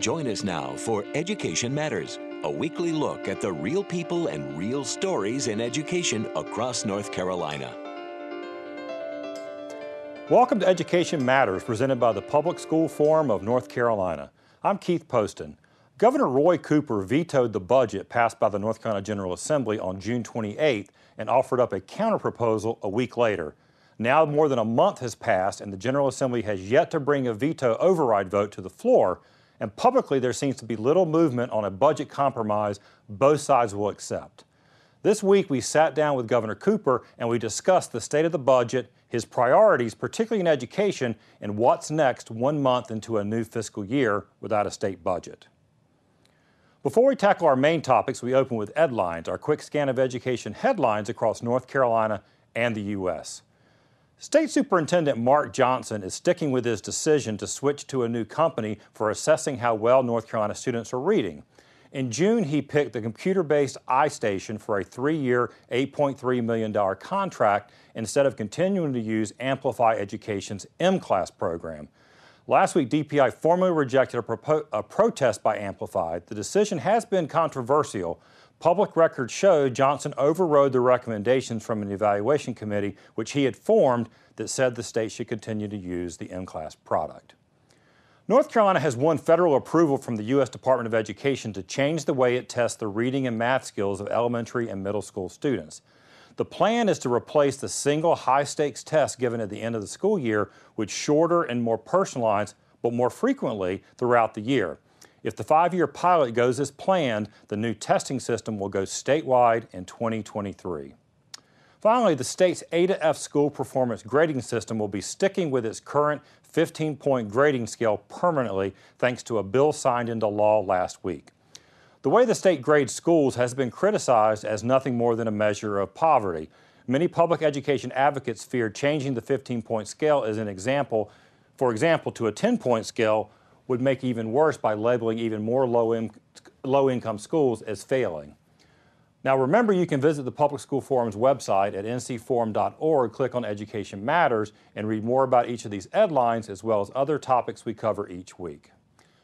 Join us now for Education Matters, a weekly look at the real people and real stories in education across North Carolina. Welcome to Education Matters, presented by the Public School Forum of North Carolina. I'm Keith Poston. Governor Roy Cooper vetoed the budget passed by the North Carolina General Assembly on June 28th and offered up a counterproposal a week later. Now more than a month has passed and the General Assembly has yet to bring a veto override vote to the floor, and publicly there seems to be little movement on a budget compromise both sides will accept. This week we sat down with Governor Cooper and we discussed the state of the budget, his priorities, particularly in education, and what's next one month into a new fiscal year without a state budget. Before we tackle our main topics, we open with Edlines, our quick scan of education headlines across North Carolina and the U.S. State Superintendent Mark Johnson is sticking with his decision to switch to a new company for assessing how well North Carolina students are reading. In June, he picked the computer based iStation for a three year, $8.3 million contract instead of continuing to use Amplify Education's M Class program. Last week, DPI formally rejected a, a, protest by Amplify. The decision has been controversial. Public records show Johnson overrode the recommendations from an evaluation committee, which he had formed, that said the state should continue to use the M Class product. North Carolina has won federal approval from the U.S. Department of Education to change the way it tests the reading and math skills of elementary and middle school students. The plan is to replace the single high stakes test given at the end of the school year with shorter and more personalized, but more frequently throughout the year. If the five year pilot goes as planned, the new testing system will go statewide in 2023. Finally, the state's A to F school performance grading system will be sticking with its current 15 point grading scale permanently thanks to a bill signed into law last week. The way the state grades schools has been criticized as nothing more than a measure of poverty. Many public education advocates fear changing the 15 point scale as an example, for example, to a 10 point scale would make even worse by labeling even more low, in, low income schools as failing. Now remember you can visit the Public School Forum's website at ncforum.org, click on Education Matters, and read more about each of these headlines as well as other topics we cover each week.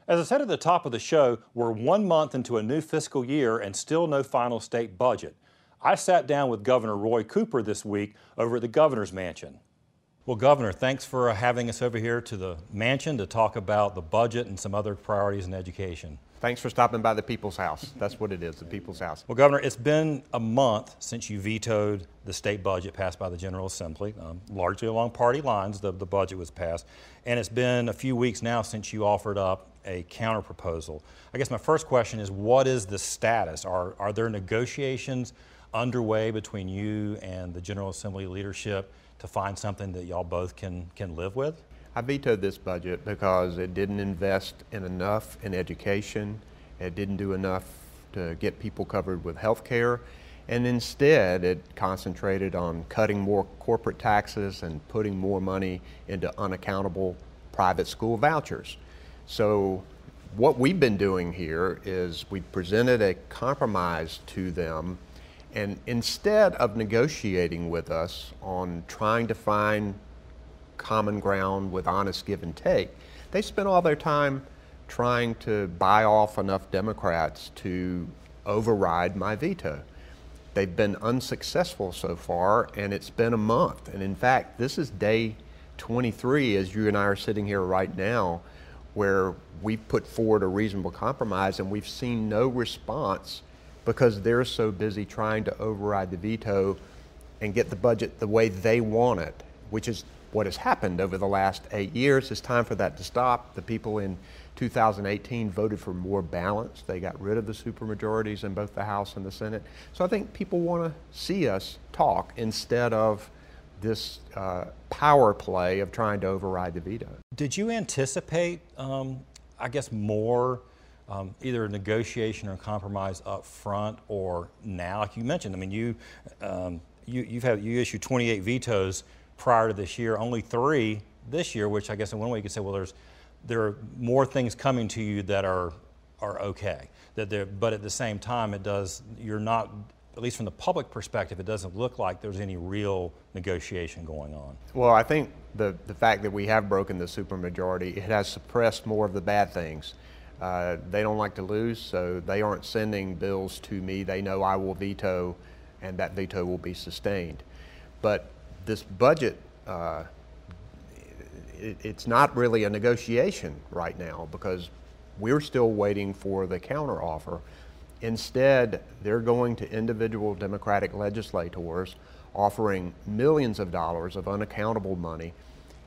As I said at the top of the show, we're one month into a new fiscal year and still no final state budget. I sat down with Governor Roy Cooper this week over at the Governor's Mansion. Well, Governor, thanks for having us over here to the mansion to talk about the budget and some other priorities in education. Thanks for stopping by the People's House. That's what it is, the People's House. Well, Governor, it's been a month since you vetoed the state budget passed by the General Assembly, um, largely along party lines, the, the budget was passed. And it's been a few weeks now since you offered up a counter proposal. I guess my first question is what is the status? Are, are there negotiations underway between you and the General Assembly leadership to find something that y'all both can, can live with? I vetoed this budget because it didn't invest in enough in education, it didn't do enough to get people covered with health care, and instead it concentrated on cutting more corporate taxes and putting more money into unaccountable private school vouchers. So what we've been doing here is we presented a compromise to them and instead of negotiating with us on trying to find common ground with honest give and take, they spent all their time trying to buy off enough Democrats to override my veto. They've been unsuccessful so far, and it's been a month. And in fact, this is day 23 as you and I are sitting here right now where we've put forward a reasonable compromise and we've seen no response because they're so busy trying to override the veto and get the budget the way they want it, which is what has happened over the last eight years. It's time for that to stop. The people in 2018 voted for more balance. They got rid of the supermajorities in both the House and the Senate. So I think people want to see us talk instead of this uh, power play of trying to override the veto. Did you anticipate, um, I guess, more um, either negotiation or a compromise up front or now? Like you mentioned, I mean, you, um, you, you've had, you issued 28 vetoes prior to this year, only three this year, which I guess in one way you could say, well, there's, there are more things coming to you that are, are okay. That but at the same time, it does, you're not at least from the public perspective, it doesn't look like there's any real negotiation going on. Well, I think the, the fact that we have broken the supermajority, it has suppressed more of the bad things. Uh, they don't like to lose, so they aren't sending bills to me. They know I will veto, and that veto will be sustained. But this budget, uh, it, it's not really a negotiation right now because we're still waiting for the counteroffer. Instead, they're going to individual Democratic legislators offering millions of dollars of unaccountable money,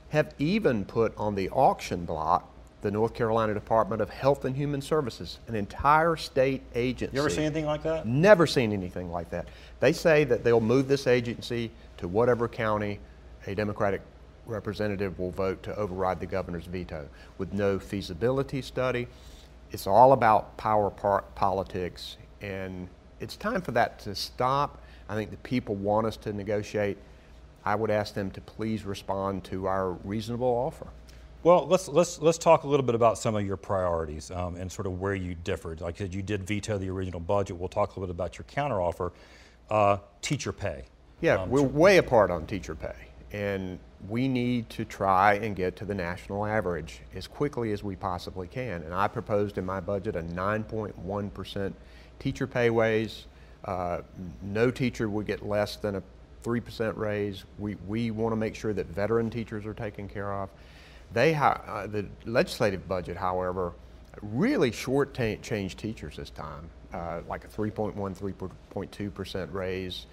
have even put on the auction block the North Carolina Department of Health and Human Services, an entire state agency. You ever seen anything like that? Never seen anything like that. They say that they'll move this agency to whatever county a Democratic representative will vote to override the governor's veto with no feasibility study. It's all about power politics, and it's time for that to stop. I think the people want us to negotiate. I would ask them to please respond to our reasonable offer. Well, let's let's let's talk a little bit about some of your priorities um, and sort of where you differed. Like I said, you did veto the original budget. We'll talk a little bit about your counteroffer. Uh, teacher pay. Yeah, um, we're way apart on teacher pay, and we need to try and get to the national average as quickly as we possibly can. And I proposed in my budget a 9.1 percent teacher pay raise. Uh, no teacher would get less than a 3% raise. We, we want to make sure that veteran teachers are taken care of. They uh, the legislative budget, however, really short changed teachers this time, uh, like a 3.1, 3.2 percent raise.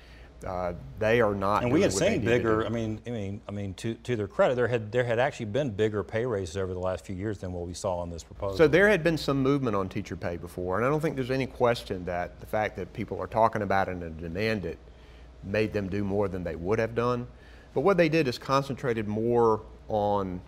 Uh, they are not. And we had seen bigger. I mean, I mean, I mean, to, to their credit, there had there had actually been bigger pay raises over the last few years than what we saw in this proposal. So there had been some movement on teacher pay before, and I don't think there's any question that the fact that people are talking about it and demand it made them do more than they would have done. But what they did is concentrated more on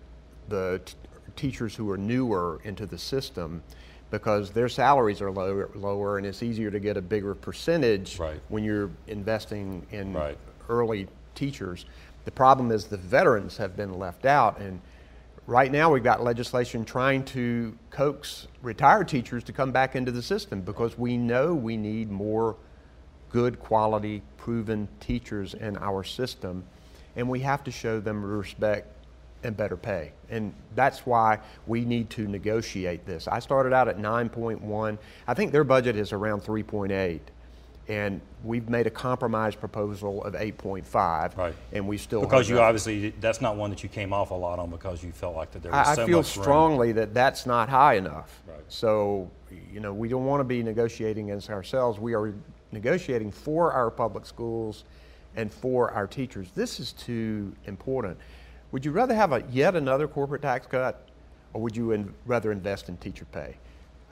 the t- teachers who are newer into the system because their salaries are lower, lower and it's easier to get a bigger percentage right. when you're investing in right. early teachers. The problem is the veterans have been left out and right now we've got legislation trying to coax retired teachers to come back into the system because we know we need more good quality proven teachers in our system and we have to show them respect and better pay. And that's why we need to negotiate this. I started out at 9.1. I think their budget is around 3.8. And we've made a compromise proposal of 8.5. Right. And we still because you obviously that's not one that you came off a lot on because you felt like that there was I, so I feel strongly room. that that's not high enough. Right. So you know we don't want to be negotiating against ourselves. We are negotiating for our public schools and for our teachers. This is too important. Would you rather have a yet another corporate tax cut, or would you in, rather invest in teacher pay?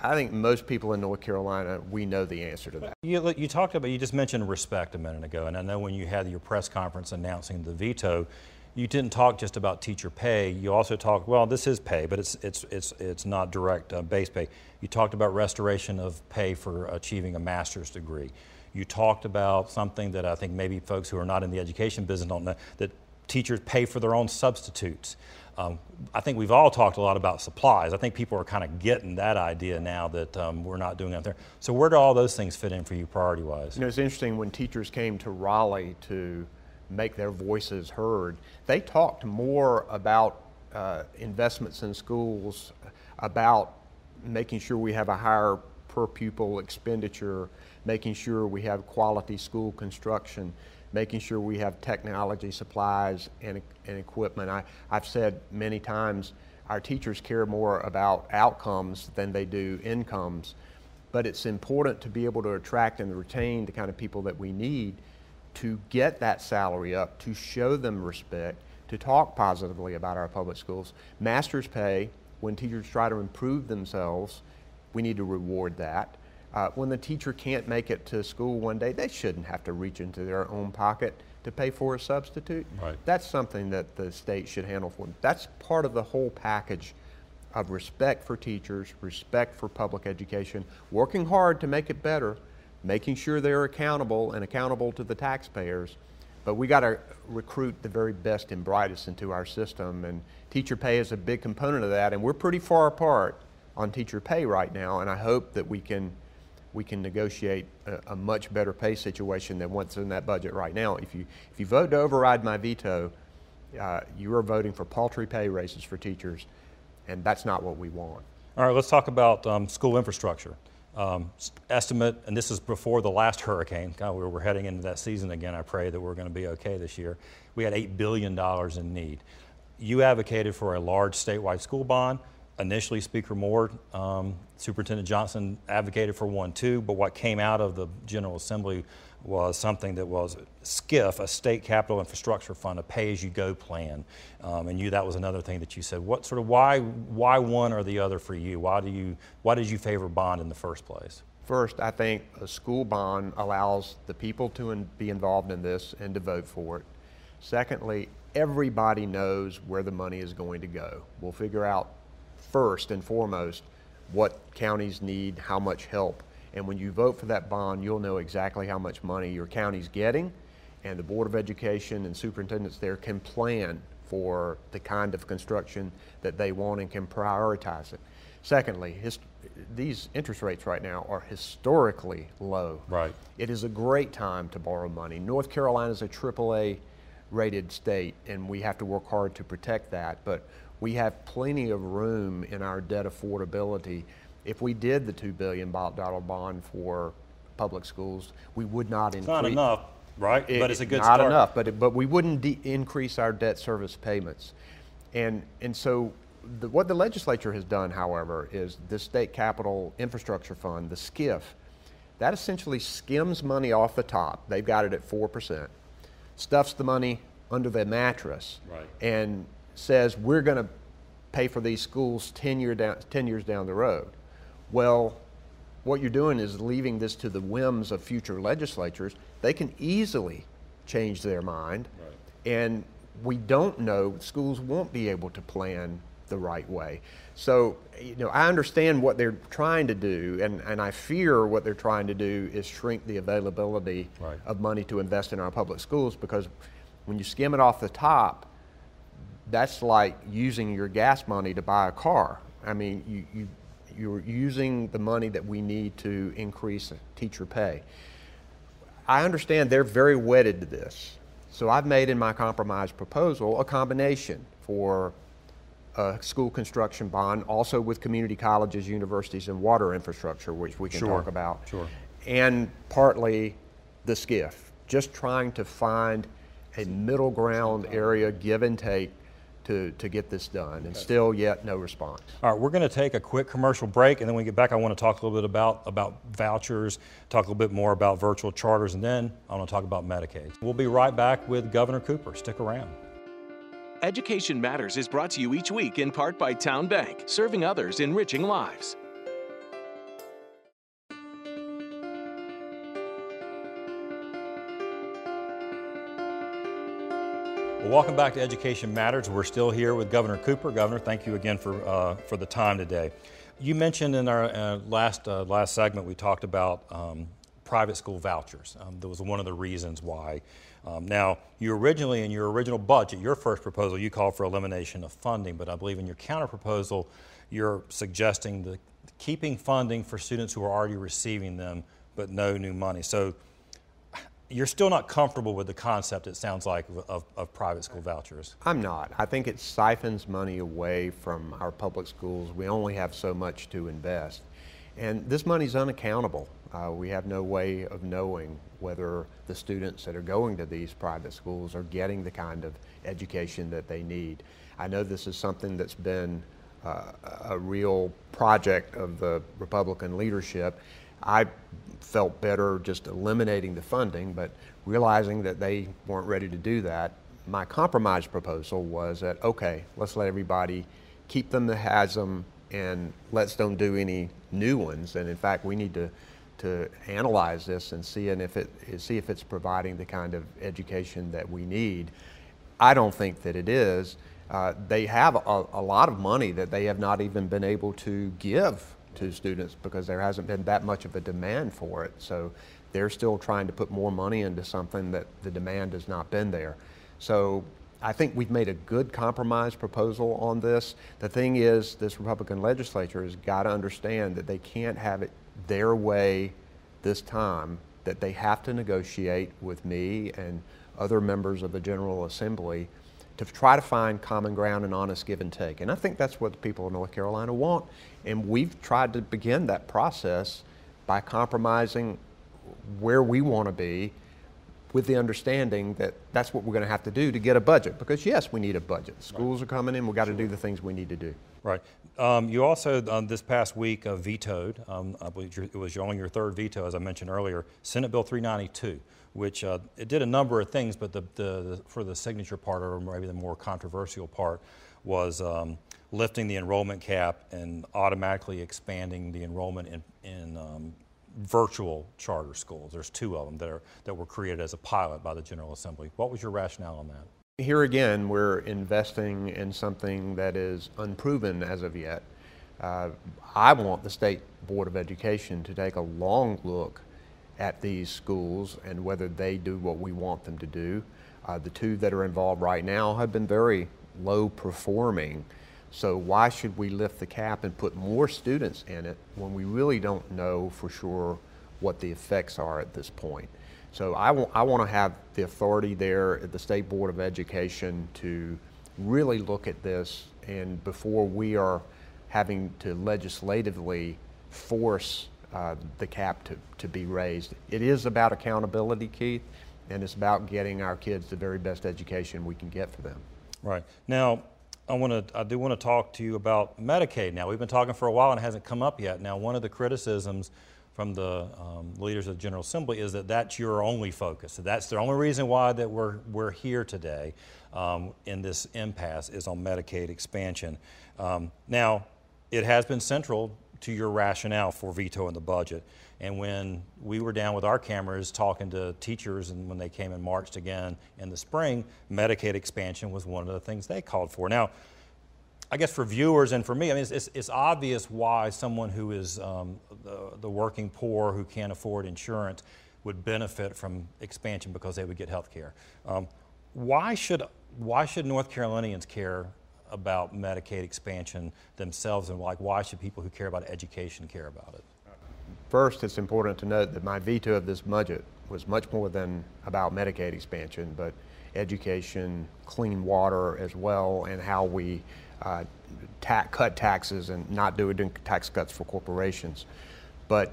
I think most people in North Carolina, we know the answer to that. You, you talked about, you just mentioned respect a minute ago, and I know when you had your press conference announcing the veto, you didn't talk just about teacher pay. You also talked, well, this is pay, but it's, it's, it's, it's not direct uh, base pay. You talked about restoration of pay for achieving a master's degree. You talked about something that I think maybe folks who are not in the education business don't know, that teachers pay for their own substitutes. Um, I think we've all talked a lot about supplies. I think people are kind of getting that idea now that um, we're not doing that there. So where do all those things fit in for you priority wise? You know, it's interesting when teachers came to Raleigh to make their voices heard, they talked more about uh, investments in schools, about making sure we have a higher per pupil expenditure, making sure we have quality school construction making sure we have technology supplies and, and equipment. I, I've said many times our teachers care more about outcomes than they do incomes, but it's important to be able to attract and retain the kind of people that we need to get that salary up, to show them respect, to talk positively about our public schools. Master's pay, when teachers try to improve themselves, we need to reward that. Uh, when the teacher can't make it to school one day, they shouldn't have to reach into their own pocket to pay for a substitute. Right. That's something that the state should handle for them. That's part of the whole package of respect for teachers, respect for public education, working hard to make it better, making sure they're accountable and accountable to the taxpayers. But we got to recruit the very best and brightest into our system, and teacher pay is a big component of that. And we're pretty far apart on teacher pay right now, and I hope that we can we can negotiate a, a, much better pay situation than what's in that budget right now. If you, if you vote to override my veto, uh, you are voting for paltry pay raises for teachers, and that's not what we want. All right, let's talk about um, school infrastructure. Um, estimate, and this is before the last hurricane. God, we're, we're heading into that season again. I pray that we're going to be okay this year. We had $8 billion in need. You advocated for a large statewide school bond. Initially, Speaker Moore, um, Superintendent Johnson advocated for one too, but what came out of the General Assembly was something that was SCIF, a state capital infrastructure fund, a pay-as-you-go plan, um, and you that was another thing that you said. What sort of why why one or the other for you? Why do you why did you favor bond in the first place? First, I think a school bond allows the people to in, be involved in this and to vote for it. Secondly, everybody knows where the money is going to go. We'll figure out first and foremost what counties need, how much help and when you vote for that bond, you'll know exactly how much money your county's getting, and the Board of Education and superintendents there can plan for the kind of construction that they want and can prioritize it. Secondly, his, these interest rates right now are historically low. Right. It is a great time to borrow money. North Carolina is a AAA rated state, and we have to work hard to protect that. But we have plenty of room in our debt affordability if we did the $2 billion bond for public schools, we would not increase. Not enough, right? It, but it's a good not start. enough, but, it, but we wouldn't de- increase our debt service payments. And, and so the, what the legislature has done, however, is the state capital infrastructure fund, the SCIF, that essentially skims money off the top. They've got it at 4%, stuffs the money under the mattress, right. and says we're going to pay for these schools 10, year down, 10 years down the road. Well, what you're doing is leaving this to the whims of future legislatures. They can easily change their mind. Right. And we don't know, schools won't be able to plan the right way. So, you know, I understand what they're trying to do, and, and I fear what they're trying to do is shrink the availability right. of money to invest in our public schools because when you skim it off the top, that's like using your gas money to buy a car. I mean, you, you you're using the money that we need to increase teacher pay. I understand they're very wedded to this. So I've made in my compromise proposal a combination for a school construction bond, also with community colleges, universities, and water infrastructure, which we can sure. talk about. Sure. And partly the SCIF, just trying to find a middle ground area, give and take to, to get this done, and still yet no response. All right, we're going to take a quick commercial break, and then when we get back, I want to talk a little bit about, about vouchers, talk a little bit more about virtual charters, and then I want to talk about Medicaid. We'll be right back with Governor Cooper. Stick around. Education Matters is brought to you each week in part by Town Bank, serving others, enriching lives. Well, welcome back to Education Matters. We're still here with Governor Cooper. Governor, thank you again for, uh, for the time today. You mentioned in our uh, last, uh, last segment, we talked about um, private school vouchers. Um, that was one of the reasons why. Um, now, you originally, in your original budget, your first proposal, you called for elimination of funding, but I believe in your counter proposal, you're suggesting the keeping funding for students who are already receiving them, but no new money. So you're still not comfortable with the concept, it sounds like, of, of, private school vouchers. I'm not. I think it siphons money away from our public schools. We only have so much to invest. And this money is unaccountable. Uh, we have no way of knowing whether the students that are going to these private schools are getting the kind of education that they need. I know this is something that's been uh, a real project of the Republican leadership. I felt better just eliminating the funding, but realizing that they weren't ready to do that, my compromise proposal was that, okay, let's let everybody keep them that has them and let's don't do any new ones. And in fact, we need to, to analyze this and see, and if it, see if it's providing the kind of education that we need. I don't think that it is. Uh, they have a, a lot of money that they have not even been able to give to students because there hasn't been that much of a demand for it. So they're still trying to put more money into something that the demand has not been there. So I think we've made a good compromise proposal on this. The thing is, this Republican legislature has got to understand that they can't have it their way this time, that they have to negotiate with me and other members of the General Assembly to try to find common ground and honest give and take. And I think that's what the people of North Carolina want. And we've tried to begin that process by compromising where we want to be with the understanding that that's what we're going to have to do to get a budget. Because, yes, we need a budget. Schools right. are coming in, we've got to do the things we need to do. Right. Um, you also, um, this past week, uh, vetoed, um, I believe it was only your third veto, as I mentioned earlier, Senate Bill 392, which uh, it did a number of things, but the, the, for the signature part, or maybe the more controversial part, was um, lifting the enrollment cap and automatically expanding the enrollment in, in um, virtual charter schools. There's two of them that, are, that were created as a pilot by the General Assembly. What was your rationale on that? Here again, we're investing in something that is unproven as of yet. Uh, I want the State Board of Education to take a long look at these schools and whether they do what we want them to do. Uh, the two that are involved right now have been very low performing. So why should we lift the cap and put more students in it when we really don't know for sure what the effects are at this point? So I want, want to have the authority there at the State Board of Education to really look at this and before we are having to legislatively force uh, the cap to, to be raised. It is about accountability, Keith, and it's about getting our kids the very best education we can get for them. Right. Now, I want to. I do want to talk to you about Medicaid. Now, we've been talking for a while and it hasn't come up yet. Now, one of the criticisms from the um, leaders of the General Assembly is that that's your only focus. So that's the only reason why that we're, we're here today um, in this impasse is on Medicaid expansion. Um, now, it has been central to your rationale for vetoing the budget. And when we were down with our cameras talking to teachers and when they came and marched again in the spring, Medicaid expansion was one of the things they called for. Now, I guess for viewers and for me, I mean, it's, it's, it's obvious why someone who is um, the, the working poor who can't afford insurance would benefit from expansion because they would get health care. Um, why, should, why should North Carolinians care about Medicaid expansion themselves and like why should people who care about education care about it? First, it's important to note that my veto of this budget was much more than about Medicaid expansion, but education, clean water as well, and how we uh, ta- cut taxes and not do tax cuts for corporations. But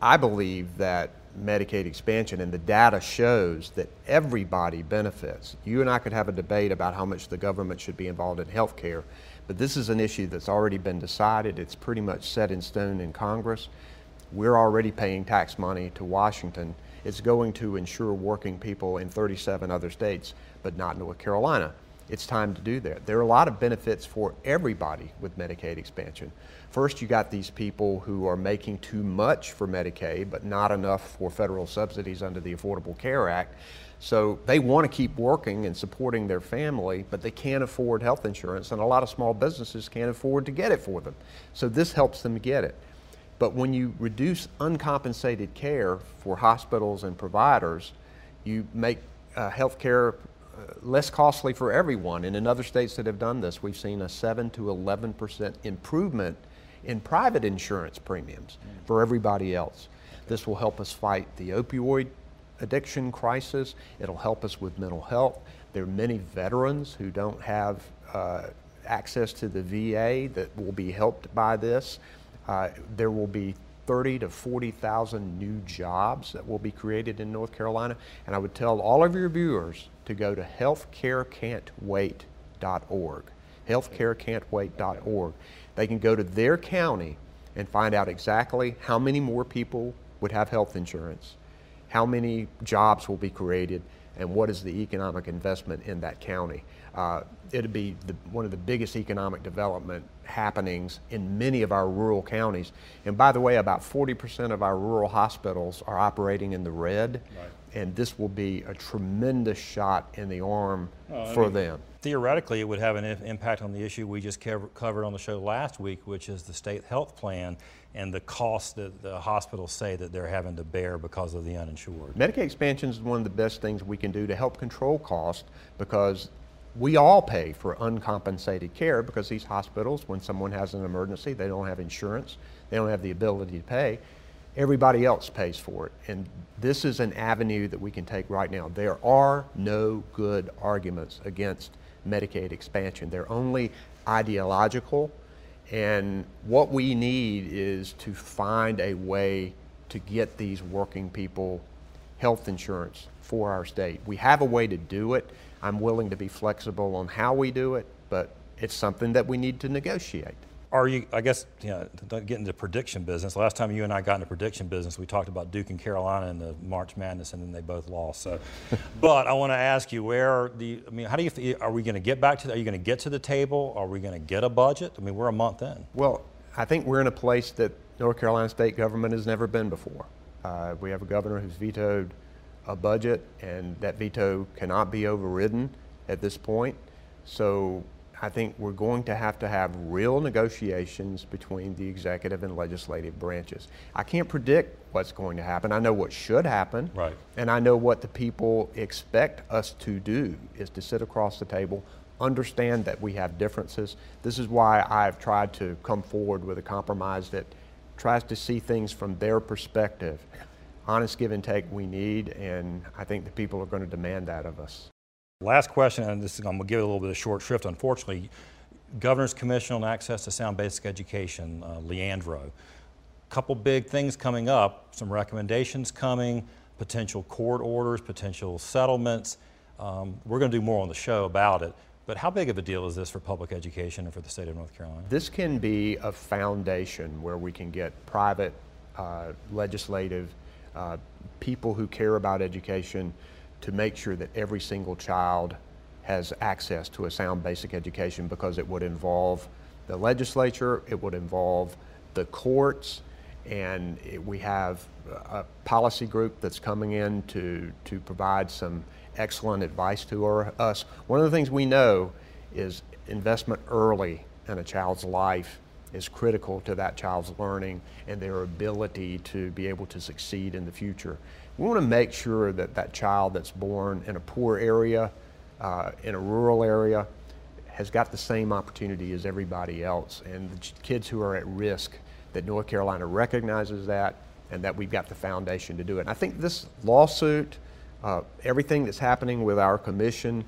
I believe that Medicaid expansion and the data shows that everybody benefits. You and I could have a debate about how much the government should be involved in health care, but this is an issue that's already been decided. It's pretty much set in stone in Congress. We're already paying tax money to Washington. It's going to ensure working people in 37 other states, but not North Carolina it's time to do that. There are a lot of benefits for everybody with Medicaid expansion. First, you got these people who are making too much for Medicaid, but not enough for federal subsidies under the Affordable Care Act. So they want to keep working and supporting their family, but they can't afford health insurance, and a lot of small businesses can't afford to get it for them. So this helps them get it. But when you reduce uncompensated care for hospitals and providers, you make uh, health care uh, less costly for everyone. And in other states that have done this, we've seen a 7 to 11 percent improvement in private insurance premiums for everybody else. This will help us fight the opioid addiction crisis. It'll help us with mental health. There are many veterans who don't have uh, access to the VA that will be helped by this. Uh, there will be 30 to 40,000 new jobs that will be created in North Carolina. And I would tell all of your viewers to go to healthcarecan'twait.org. Healthcarecan'twait.org. They can go to their county and find out exactly how many more people would have health insurance, how many jobs will be created, and what is the economic investment in that county. Uh, it'd be the, one of the biggest economic development happenings in many of our rural counties. And by the way, about 40% of our rural hospitals are operating in the red. Right. And this will be a tremendous shot in the arm well, for mean, them. Theoretically, it would have an impact on the issue we just covered on the show last week, which is the state health plan and the costs that the hospitals say that they're having to bear because of the uninsured. Medicaid expansion is one of the best things we can do to help control costs because we all pay for uncompensated care because these hospitals, when someone has an emergency, they don't have insurance, they don't have the ability to pay. Everybody else pays for it. And this is an avenue that we can take right now. There are no good arguments against Medicaid expansion. They're only ideological. And what we need is to find a way to get these working people health insurance for our state. We have a way to do it. I'm willing to be flexible on how we do it, but it's something that we need to negotiate. Are you, I guess, you know, get into prediction business. Last time you and I got into prediction business, we talked about Duke and Carolina in the March Madness, and then they both lost. So, but I want to ask you, where do you, I mean, how do you, are we going to get back to, are you going to get to the table? Are we going to get a budget? I mean, we're a month in. Well, I think we're in a place that North Carolina state government has never been before. Uh, we have a governor who's vetoed a budget, and that veto cannot be overridden at this point. So I think we're going to have to have real negotiations between the executive and legislative branches. I can't predict what's going to happen. I know what should happen. Right. And I know what the people expect us to do is to sit across the table, understand that we have differences. This is why I've tried to come forward with a compromise that tries to see things from their perspective. Honest give and take we need, and I think the people are going to demand that of us. Last question, and this is, I'm going to give it a little bit of short shrift, unfortunately. Governor's Commission on Access to Sound Basic Education, uh, Leandro. Couple big things coming up, some recommendations coming, potential court orders, potential settlements. Um, we're going to do more on the show about it. But how big of a deal is this for public education and for the state of North Carolina? This can be a foundation where we can get private, uh, legislative, uh, people who care about education to make sure that every single child has access to a sound basic education because it would involve the legislature, it would involve the courts, and it, we have a policy group that's coming in to, to provide some excellent advice to us. One of the things we know is investment early in a child's life is critical to that child's learning and their ability to be able to succeed in the future. We want to make sure that that child that's born in a poor area, uh, in a rural area, has got the same opportunity as everybody else. And the kids who are at risk, that North Carolina recognizes that and that we've got the foundation to do it. And I think this lawsuit, uh, everything that's happening with our commission,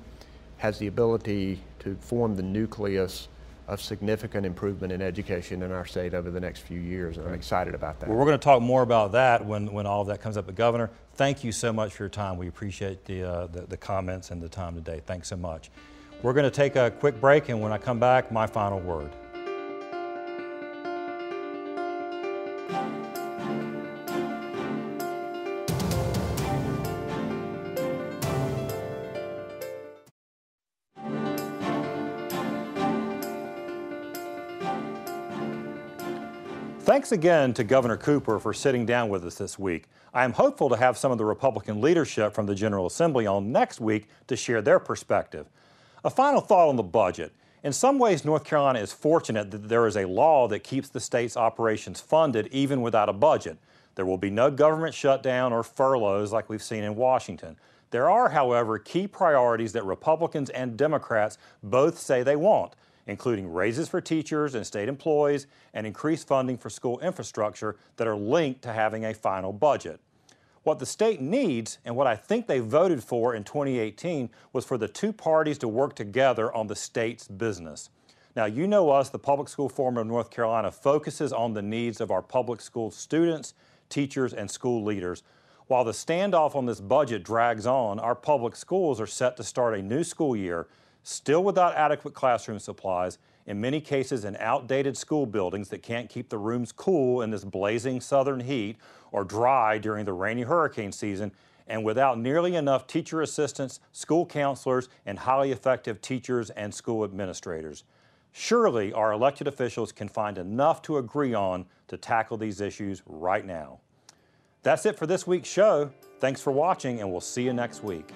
has the ability to form the nucleus of significant improvement in education in our state over the next few years, and I'm excited about that. Well, we're going to talk more about that when, when all of that comes up. But Governor, thank you so much for your time. We appreciate the, uh, the, the comments and the time today. Thanks so much. We're going to take a quick break, and when I come back, my final word. Thanks again to Governor Cooper for sitting down with us this week. I am hopeful to have some of the Republican leadership from the General Assembly on next week to share their perspective. A final thought on the budget. In some ways, North Carolina is fortunate that there is a law that keeps the state's operations funded even without a budget. There will be no government shutdown or furloughs like we've seen in Washington. There are, however, key priorities that Republicans and Democrats both say they want including raises for teachers and state employees and increased funding for school infrastructure that are linked to having a final budget. What the state needs, and what I think they voted for in 2018, was for the two parties to work together on the state's business. Now, you know us, the Public School Forum of North Carolina focuses on the needs of our public school students, teachers, and school leaders. While the standoff on this budget drags on, our public schools are set to start a new school year still without adequate classroom supplies, in many cases in outdated school buildings that can't keep the rooms cool in this blazing southern heat or dry during the rainy hurricane season, and without nearly enough teacher assistants, school counselors, and highly effective teachers and school administrators. Surely our elected officials can find enough to agree on to tackle these issues right now. That's it for this week's show. Thanks for watching, and we'll see you next week.